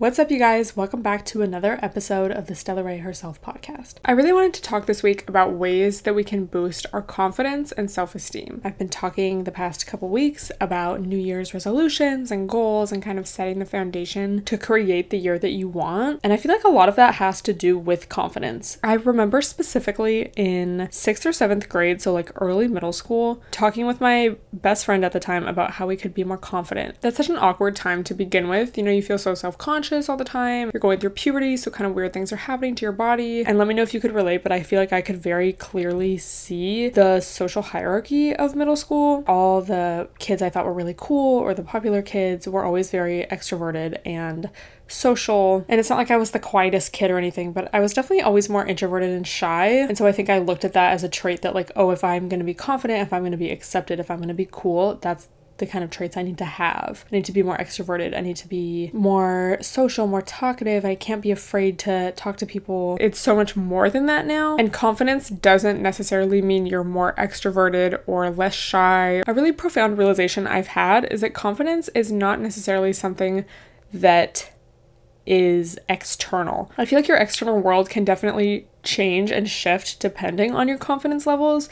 What's up, you guys? Welcome back to another episode of the Stella Rae Herself podcast. I really wanted to talk this week about ways that we can boost our confidence and self esteem. I've been talking the past couple weeks about New Year's resolutions and goals and kind of setting the foundation to create the year that you want. And I feel like a lot of that has to do with confidence. I remember specifically in sixth or seventh grade, so like early middle school, talking with my best friend at the time about how we could be more confident. That's such an awkward time to begin with. You know, you feel so self conscious all the time. You're going through puberty, so kind of weird things are happening to your body. And let me know if you could relate, but I feel like I could very clearly see the social hierarchy of middle school. All the kids I thought were really cool or the popular kids were always very extroverted and social. And it's not like I was the quietest kid or anything, but I was definitely always more introverted and shy. And so I think I looked at that as a trait that, like, oh, if I'm going to be confident, if I'm going to be accepted, if I'm going to be cool, that's the kind of traits I need to have. I need to be more extroverted. I need to be more social, more talkative. I can't be afraid to talk to people. It's so much more than that now. And confidence doesn't necessarily mean you're more extroverted or less shy. A really profound realization I've had is that confidence is not necessarily something that is external. I feel like your external world can definitely change and shift depending on your confidence levels,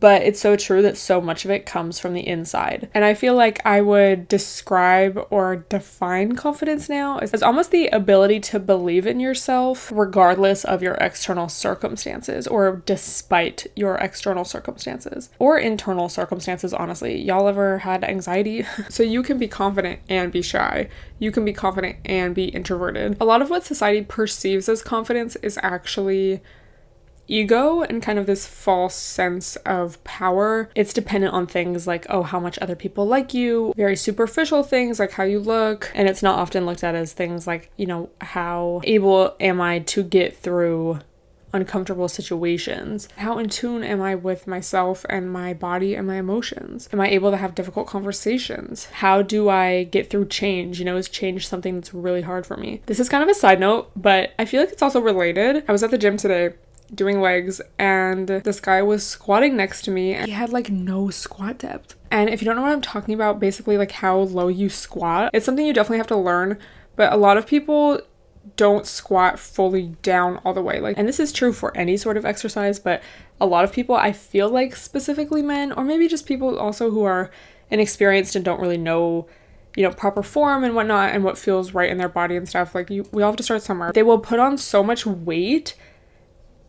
but it's so true that so much of it comes from the inside. And I feel like I would describe or define confidence now as, almost the ability to believe in yourself regardless of your external circumstances or despite your external circumstances or internal circumstances, honestly. Y'all ever had anxiety? so you can be confident and be shy. You can be confident and be introverted. A lot of what society perceives as confidence is actually ego and kind of this false sense of power. It's dependent on things like, oh, how much other people like you, very superficial things like how you look. And it's not often looked at as things like, you know, how able am I to get through uncomfortable situations? How in tune am I with myself and my body and my emotions? Am I able to have difficult conversations? How do I get through change? You know, is change something that's really hard for me? This is kind of a side note, but I feel like it's also related. I was at the gym today doing legs and this guy was squatting next to me and he had like no squat depth. And if you don't know what I'm talking about, basically like how low you squat, it's something you definitely have to learn, but a lot of people don't squat fully down all the way. Like and this is true for any sort of exercise, but a lot of people I feel like specifically men or maybe just people also who are inexperienced and don't really know you know proper form and whatnot and what feels right in their body and stuff like you we all have to start somewhere they will put on so much weight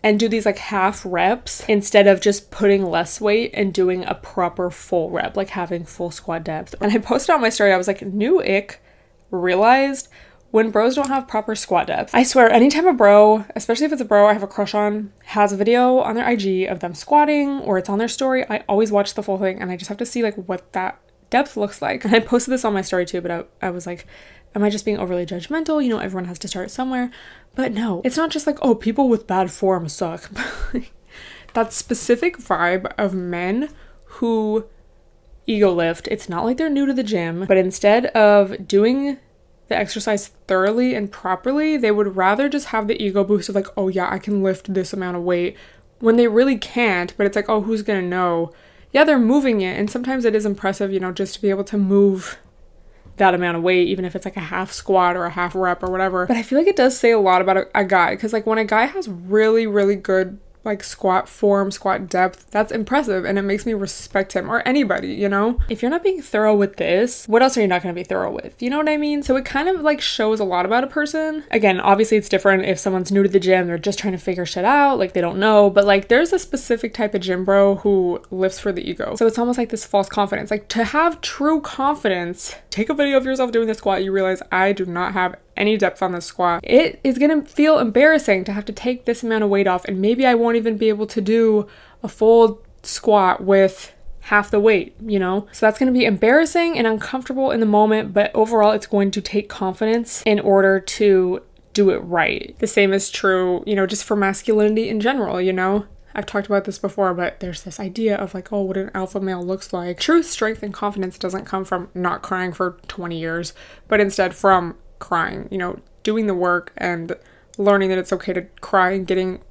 and do these like half reps instead of just putting less weight and doing a proper full rep, like having full squat depth. And I posted on my story, I was like, new ick realized when bros don't have proper squat depth. I swear, anytime a bro, especially if it's a bro I have a crush on, has a video on their IG of them squatting or it's on their story, I always watch the full thing and I just have to see like what that depth looks like. And I posted this on my story too, but I, I was like, am I just being overly judgmental? You know, everyone has to start somewhere. But no, it's not just like, oh, people with bad form suck. that specific vibe of men who ego lift, it's not like they're new to the gym, but instead of doing the exercise thoroughly and properly, they would rather just have the ego boost of like, oh yeah, I can lift this amount of weight when they really can't, but it's like, oh, who's gonna know? Yeah, they're moving it, and sometimes it is impressive, you know, just to be able to move that amount of weight, even if it's like a half squat or a half rep or whatever. But I feel like it does say a lot about a, a guy because, like, when a guy has really, really good like squat form, squat depth. That's impressive and it makes me respect him or anybody, you know? If you're not being thorough with this, what else are you not to be thorough with? You know what I mean? So it kind of like shows a lot about a person. Again, obviously it's different if someone's new to the gym, they're just trying to figure shit out, like they don't know, but like there's a specific type of gym bro who lifts for the ego. So it's almost like this false confidence. Like to have true confidence, take a video of yourself doing the squat, you realize I do not have any depth on the squat, it is gonna feel embarrassing to have to take this amount of weight off, and maybe I won't even be able to do a full squat with half the weight, you know? So that's to be embarrassing and uncomfortable in the moment, but overall it's going to take confidence in order to do it right. The same is true, you know, just for masculinity in general, you know? I've talked about this before, but there's this idea of like, oh, what an alpha male looks like. True strength and confidence doesn't come from not crying for 20 years, but instead from crying, you know, doing the work and learning that it's okay to cry and getting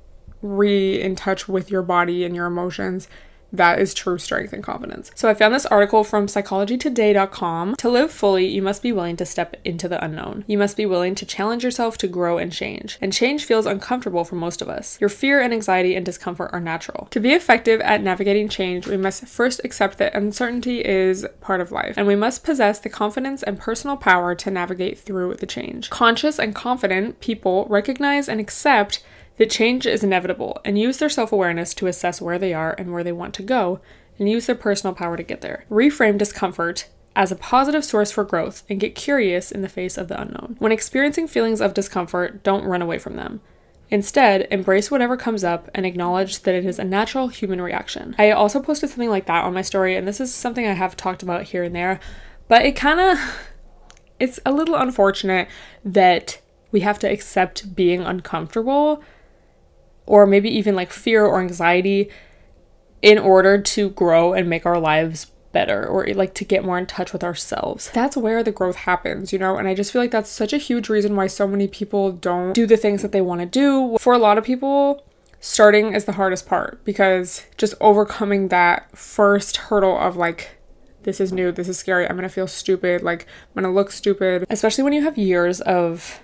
re in touch with your body and your emotions that is true strength and confidence. So I found this article from psychologytoday.com. To live fully, you must be willing to step into the unknown. You must be willing to challenge yourself to grow and change. And change feels uncomfortable for most of us. Your fear and anxiety and discomfort are natural. To be effective at navigating change, we must first accept that uncertainty is part of life, and we must possess the confidence and personal power to navigate through the change. Conscious and confident people recognize and accept that change is inevitable and use their self awareness to assess where they are and where they want to go, and use their personal power to get there. Reframe discomfort as a positive source for growth and get curious in the face of the unknown. When experiencing feelings of discomfort, don't run away from them. Instead, embrace whatever comes up and acknowledge that it is a natural human reaction. I also posted something like that on my story, and this is something I have talked about here and there, but it kind of it's a little unfortunate that we have to accept being uncomfortable or maybe even like fear or anxiety in order to grow and make our lives better or like to get more in touch with ourselves. That's where the growth happens, you know? And I just feel like that's such a huge reason why so many people don't do the things that they want to do. For a lot of people, starting is the hardest part because just overcoming that first hurdle of like, this is new, this is scary, I'm gonna feel stupid, like, I'm gonna look stupid, especially when you have years of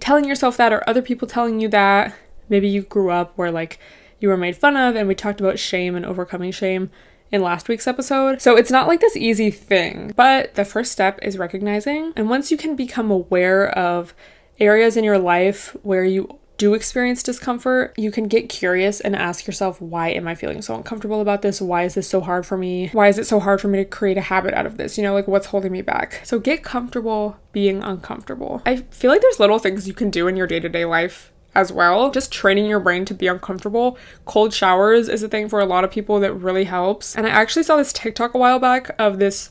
telling yourself that or other people telling you that Maybe you grew up where like you were made fun of, and we talked about shame and overcoming shame in last week's episode. So it's not like this easy thing, but the first step is recognizing. And once you can become aware of areas in your life where you do experience discomfort, you can get curious and ask yourself, why am I feeling so uncomfortable about this? Why is this so hard for me? Why is it so hard for me to create a habit out of this? You know, like what's holding me back? So get comfortable being uncomfortable. I feel like there's little things you can do in your day to day life as well. Just training your brain to be uncomfortable. Cold showers is a thing for a lot of people that really helps. And I actually saw this TikTok a while back of this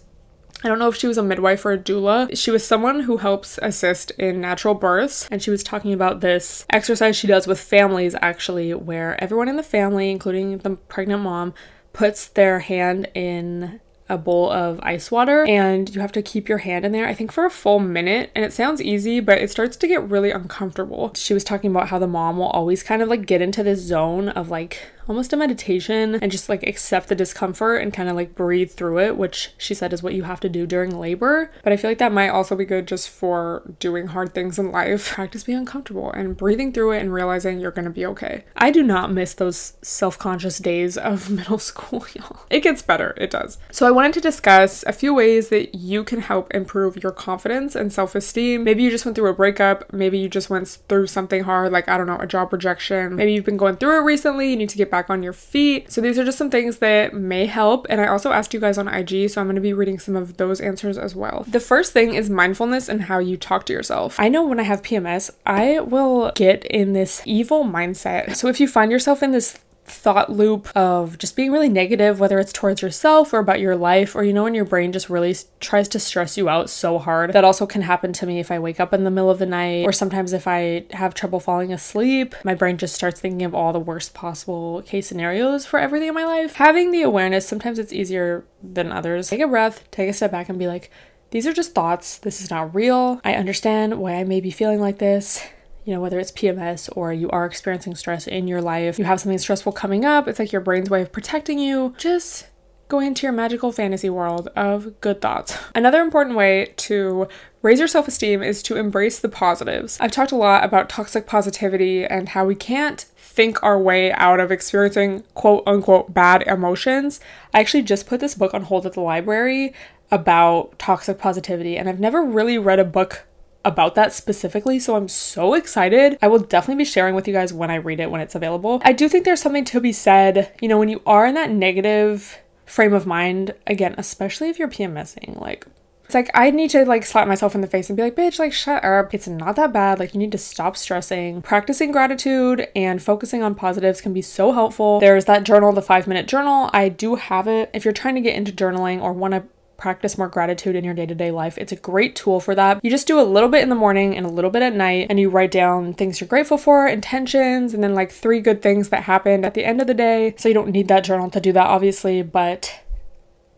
I don't know if she was a midwife or a doula. She was someone who helps assist in natural births, and she was talking about this exercise she does with families actually, where everyone in the family, including the pregnant mom, puts their hand in a bowl of ice water and you have to keep your hand in there, I think for a full minute. And it sounds easy, but it starts to get really uncomfortable. She was talking about how the mom will always kind of like get into this zone of like almost a meditation and just like accept the discomfort and kind of like breathe through it, which she said is what you have to do during labor. But I feel like that might also be good just for doing hard things in life. Practice being uncomfortable and breathing through it and realizing you're gonna be okay. I do not miss those self conscious days of middle school, y'all. It gets better, it does. So I wanted to discuss a few ways that you can help improve your confidence and self esteem. Maybe you just went through a breakup, maybe you just went through something hard, like I don't know, a job rejection. Maybe you've been going through it recently, you need to get back on your feet. So these are just some things that may help. And I also asked you guys on IG, so I'm going to be reading some of those answers as well. The first thing is mindfulness and how you talk to yourself. I know when I have PMS, I will get in this evil mindset. So if you find yourself in this thought loop of just being really negative, whether it's towards yourself or about your life, or you know, when your brain just really tries to stress you out so hard. That also can happen to me if I wake up in the middle of the night, or sometimes if I have trouble falling asleep, my brain just starts thinking of all the worst possible case scenarios for everything in my life. Having the awareness, sometimes it's easier than others. Take a breath, take a step back, and be like, these are just thoughts. This is not real. I understand why I may be feeling like this you know, whether it's PMS or you are experiencing stress in your life, you have something stressful coming up, it's like your brain's way of protecting you. Just go into your magical fantasy world of good thoughts. Another important way to raise your self esteem is to embrace the positives. I've talked a lot about toxic positivity and how we can't think our way out of experiencing quote unquote bad emotions. I actually just put this book on hold at the library about toxic positivity, and I've never really read a book about that specifically, so I'm so excited. I will definitely be sharing with you guys when I read it when it's available. I do think there's something to be said, you know, when you are in that negative frame of mind, again, especially if you're PMSing, like it's like I need to like slap myself in the face and be like, bitch, like shut up. It's not that bad. Like you need to stop stressing. Practicing gratitude and focusing on positives can be so helpful. There's that journal, the five minute journal. I do have it. If you're trying to get into journaling or want to practice more gratitude in your day to day life. It's a great tool for that. You just do a little bit in the morning and a little bit at night, and you write down things you're grateful for, intentions, and then like three good things that happened at the end of the day. So you don't need that journal to do that, obviously, but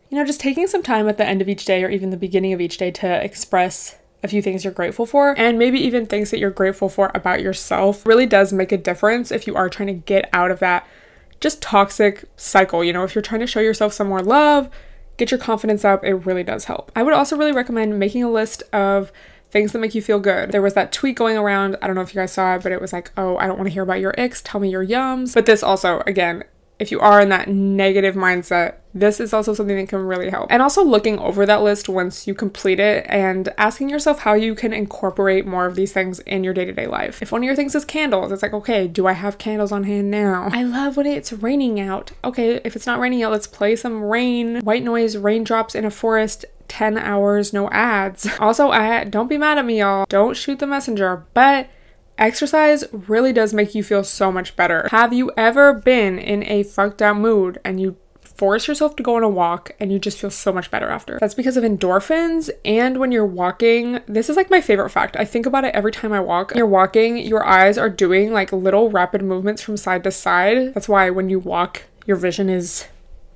you know, just taking some time at the end of each day or even the beginning of each day to express a few things you're grateful for and maybe even things that you're grateful for about yourself really does make a difference if you are trying to get out of that just toxic cycle. You know, if you're trying to show yourself some more love, get your confidence up, it really does help. I would also really recommend making a list of things that make you feel good. There was that tweet going around, I don't know if you guys saw it, but it was like, oh, I don't want to hear about your ex, tell me your yums. But this also, again, if you are in that negative mindset, this is also something that can really help. And also looking over that list once you complete it and asking yourself how you can incorporate more of these things in your day to day life. If one of your things is candles, it's like, okay, do I have candles on hand now? I love when it's raining out. Okay, if it's not raining out, let's play some rain, white noise, raindrops in a forest 10 hours, no ads. Also, I don't be mad at me, y'all. Don't shoot the messenger, but Exercise really does make you feel so much better. Have you ever been in a fucked up mood and you force yourself to go on a walk and you just feel so much better after. That's because of endorphins. And when you're walking, this is like my favorite fact. I think about it every time I walk. When you're walking, your eyes are doing like little rapid movements from side to side. That's why when you walk, your vision is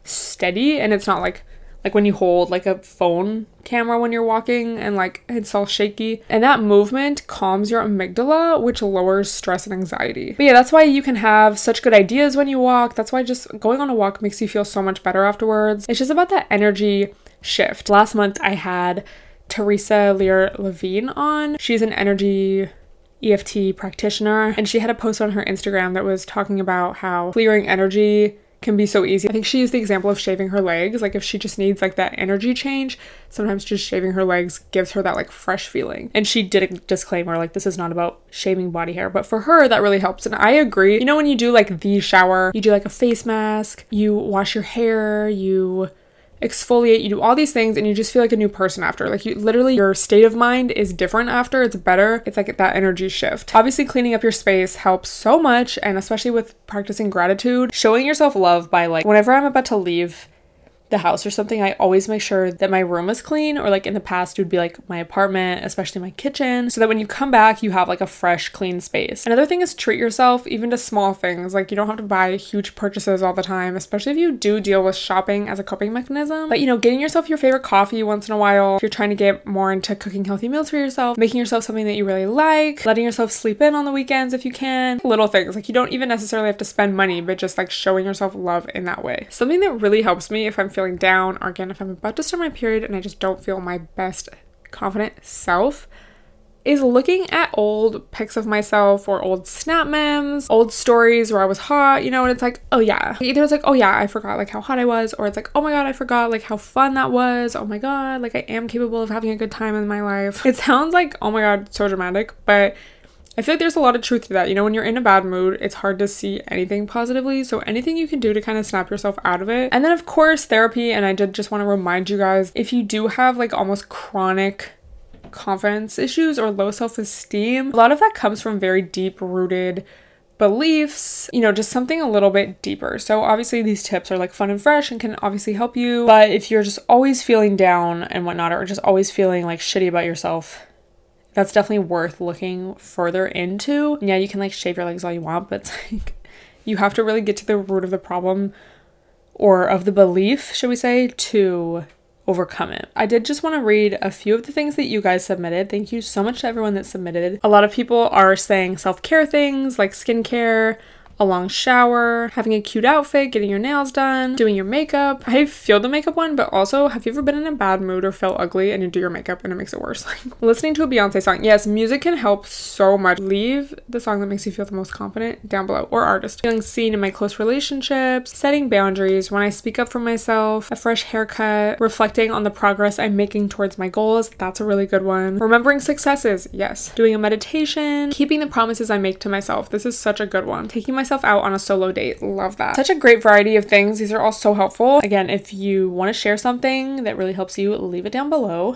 steady and it's not like like when you hold like a phone camera when you're walking and like it's all shaky. And that movement calms your amygdala, which lowers stress and anxiety. But yeah, that's why you can have such good ideas when you walk. That's why just going on a walk makes you feel so much better afterwards. It's just about that energy shift. Last month I had Teresa Lear Levine on. She's an energy EFT practitioner, and she had a post on her Instagram that was talking about how clearing energy can be so easy. I think she used the example of shaving her legs. Like if she just needs like that energy change, sometimes just shaving her legs gives her that like fresh feeling. And she did a disclaimer like this is not about shaving body hair, but for her that really helps. And I agree. You know when you do like the shower, you do like a face mask, you wash your hair, you exfoliate, you do all these things, and you just feel like a new person after. Like, you literally, your state of mind is different after. It's better. It's like that energy shift. Obviously, cleaning up your space helps so much, and especially with practicing gratitude, showing yourself love by like, whenever I'm about to leave the house or something, I always make sure that my room is clean, or like in the past, it would be like my apartment, especially my kitchen, so that when you come back, you have like a fresh, clean space. Another thing is treat yourself even to small things. Like you don't have to buy huge purchases all the time, especially if you do deal with shopping as a coping mechanism. But you know, getting yourself your favorite coffee once in a while, if you're trying to get more into cooking healthy meals for yourself, making yourself something that you really like, letting yourself sleep in on the weekends if you can, little things. Like you don't even necessarily have to spend money, but just like showing yourself love in that way. Something that really helps me if I'm feeling feeling down, or again, if I'm about to start my period and I just don't feel my best confident self, is looking at old pics of myself or old snap memes, old stories where I was hot, you know, and it's like, oh yeah. Either it's like, oh yeah, I forgot like how hot I was, or it's like, oh my god, I forgot like how fun that was. Oh my god, like I am capable of having a good time in my life. It sounds like, oh my god, so dramatic, but I feel like there's a lot of truth to that. You know, when you're in a bad mood, it's hard to see anything positively. So, anything you can do to kind of snap yourself out of it. And then, of course, therapy. And I did just want to remind you guys if you do have like almost chronic confidence issues or low self esteem, a lot of that comes from very deep rooted beliefs, you know, just something a little bit deeper. So, obviously, these tips are like fun and fresh and can obviously help you. But if you're just always feeling down and whatnot, or just always feeling like shitty about yourself, that's definitely worth looking further into. Yeah, you can like shave your legs all you want, but like you have to really get to the root of the problem or of the belief, should we say, to overcome it. I did just want to read a few of the things that you guys submitted. Thank you so much to everyone that submitted. A lot of people are saying self care things like skincare, a long shower, having a cute outfit, getting your nails done, doing your makeup. I feel the makeup one, but also, have you ever been in a bad mood or felt ugly and you do your makeup and it makes it worse? Like listening to a Beyonce song. Yes, music can help so much. Leave the song that makes you feel the most confident down below or artist. Feeling seen in my close relationships, setting boundaries, when I speak up for myself, a fresh haircut, reflecting on the progress I'm making towards my goals. That's a really good one. Remembering successes. Yes. Doing a meditation, keeping the promises I make to myself. This is such a good one. Taking myself out on a solo date. Love that. Such a great variety of things. These are all so helpful. Again, if you want to share something that really helps you, leave it down below.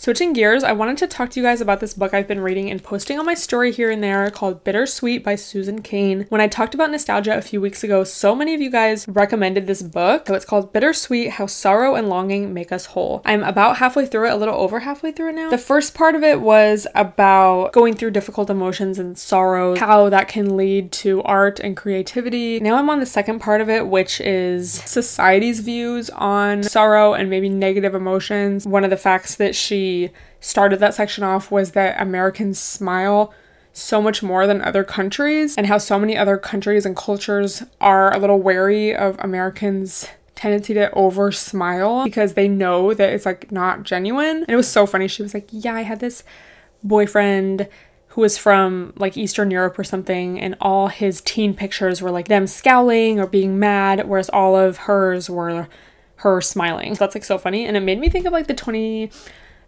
Switching gears, I wanted to talk to you guys about this book I've been reading and posting on my story here and there called Bittersweet by Susan Cain. When I talked about nostalgia a few weeks ago, so many of you guys recommended this book. So it's called Bittersweet How Sorrow and Longing Make Us Whole. I'm about halfway through it, a little over halfway through it now. The first part of it was about going through difficult emotions and sorrows, how that can lead to art and creativity. Now I'm on the second part of it, which is society's views on sorrow and maybe negative emotions. One of the facts that she started that section off was that Americans smile so much more than other countries, and how so many other countries and cultures are a little wary of Americans' tendency to over smile because they know that it's like not genuine. And it was so funny. She was like, Yeah, I had this boyfriend who was from like Eastern Europe or something, and all his teen pictures were like them scowling or being mad, whereas all of hers were her smiling. So that's like so funny. And it made me think of like the 20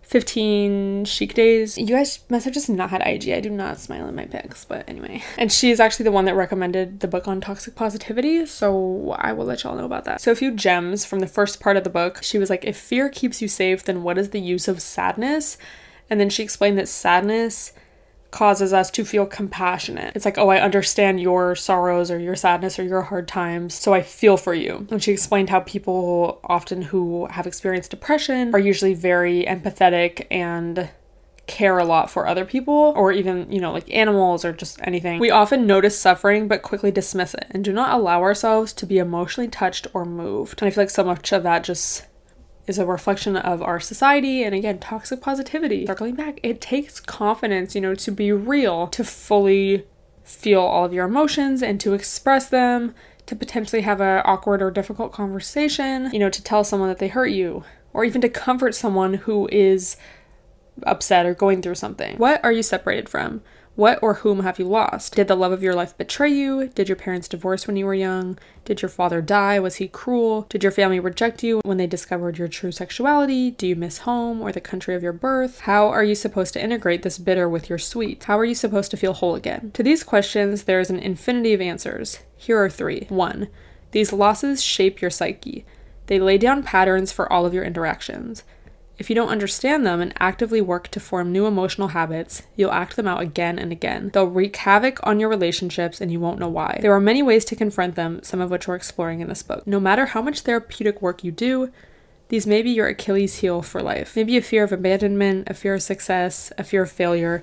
15 chic days. You guys must have just not had IG. I do not smile in my pics, but anyway. And she is actually the one that recommended the book on toxic positivity, so I will let y'all know about that. So, a few gems from the first part of the book. She was like, If fear keeps you safe, then what is the use of sadness? And then she explained that sadness causes us to feel compassionate. It's like, oh, I understand your sorrows or your sadness or your hard times, so I feel for you. And she explained how people often who have experienced depression are usually very empathetic and care a lot for other people or even, you know, like animals or just anything. We often notice suffering but quickly dismiss it and do not allow ourselves to be emotionally touched or moved. And I feel like so much of that just is a reflection of our society and again toxic positivity. Circling back it takes confidence you know to be real to fully feel all of your emotions and to express them to potentially have an awkward or difficult conversation you know to tell someone that they hurt you or even to comfort someone who is upset or going through something. What are you separated from what or whom have you lost? Did the love of your life betray you? Did your parents divorce when you were young? Did your father die? Was he cruel? Did your family reject you when they discovered your true sexuality? Do you miss home or the country of your birth? How are you supposed to integrate this bitter with your sweet? How are you supposed to feel whole again? To these questions, there is an infinity of answers. Here are three. 1. These losses shape your psyche. They lay down patterns for all of your interactions. If you don't understand them and actively work to form new emotional habits, you'll act them out again and again. They'll wreak havoc on your relationships and you won't know why. There are many ways to confront them, some of which we're exploring in this book. No matter how much therapeutic work you do, these may be your Achilles heel for life. Maybe a fear of abandonment, a fear of success, a fear of failure,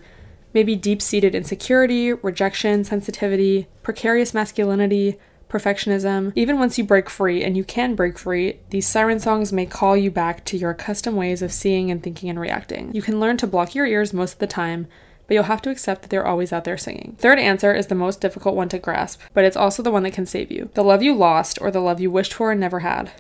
maybe deep seated insecurity, rejection, sensitivity, precarious masculinity, perfectionism. Even once you break free, and you can break free, these siren songs may call you back to your accustomed ways of seeing and thinking and reacting. You can learn to block your ears most of the time, but you'll have to accept that they're always out there singing. Third answer is the most difficult one to grasp, but it's also the one that can save you. The love you lost or the love you wished for and never had.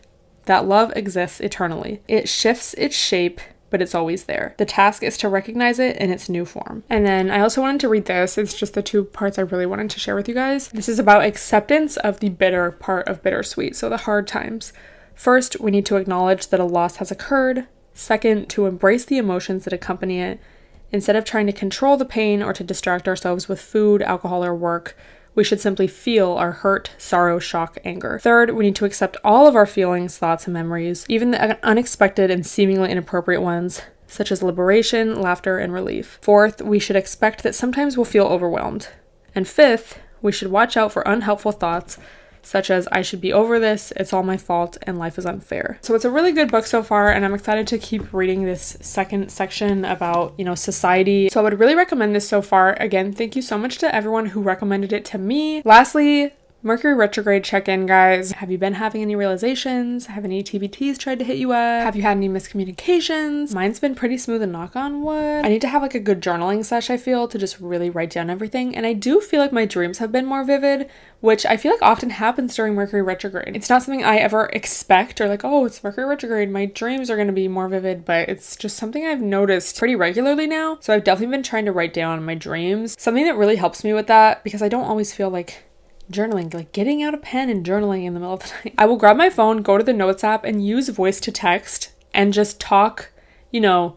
That love exists eternally. It shifts its shape but it's always there. The task is to recognize it in its new form. And then I also wanted to read this. It's just the two parts I really wanted to share with you guys. This is about acceptance of the bitter part of bittersweet, so the hard times. First, we need to acknowledge that a loss has occurred. Second, to embrace the emotions that accompany it. Instead of trying to control the pain or to distract ourselves with food, alcohol, or work, we should simply feel our hurt, sorrow, shock, anger. Third, we need to accept all of our feelings, thoughts, and memories, even the unexpected and seemingly inappropriate ones, such as liberation, laughter, and relief. Fourth, we should expect that sometimes we'll feel overwhelmed. And fifth, we should watch out for unhelpful thoughts such as I should be over this, it's all my fault, and life is unfair. So it's a really good book so far, and I'm excited to keep reading this second section about, you know, society. So I would really recommend this so far. Again, thank you so much to everyone who recommended it to me. Lastly, Mercury retrograde check in, guys. Have you been having any realizations? Have any TBTs tried to hit you up? Have you had any miscommunications? Mine's been pretty smooth and knock on wood. I need to have like a good journaling sesh, I feel, to just really write down everything. And I do feel like my dreams have been more vivid, which I feel like often happens during Mercury retrograde. It's not something I ever expect or like, oh, it's Mercury retrograde. My dreams are going to be more vivid, but it's just something I've noticed pretty regularly now. So I've definitely been trying to write down my dreams. Something that really helps me with that because I don't always feel like journaling, like getting out a pen and journaling in the middle of the night. I will grab my phone, go to the notes app, and use voice to text and just talk, you know,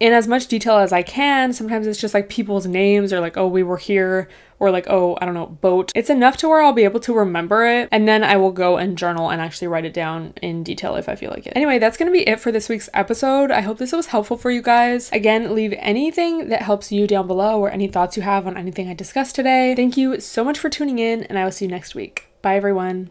in as much detail as I can. Sometimes it's just like people's names or like, oh, we were here, or like, oh, I don't know, boat. It's enough to where I'll be able to remember it. And then I will go and journal and actually write it down in detail if I feel like it. Anyway, that's going to be it for this week's episode. I hope this was helpful for you guys. Again, leave anything that helps you down below or any thoughts you have on anything I discussed today. Thank you so much for tuning in, and I will see you next week. Bye, everyone.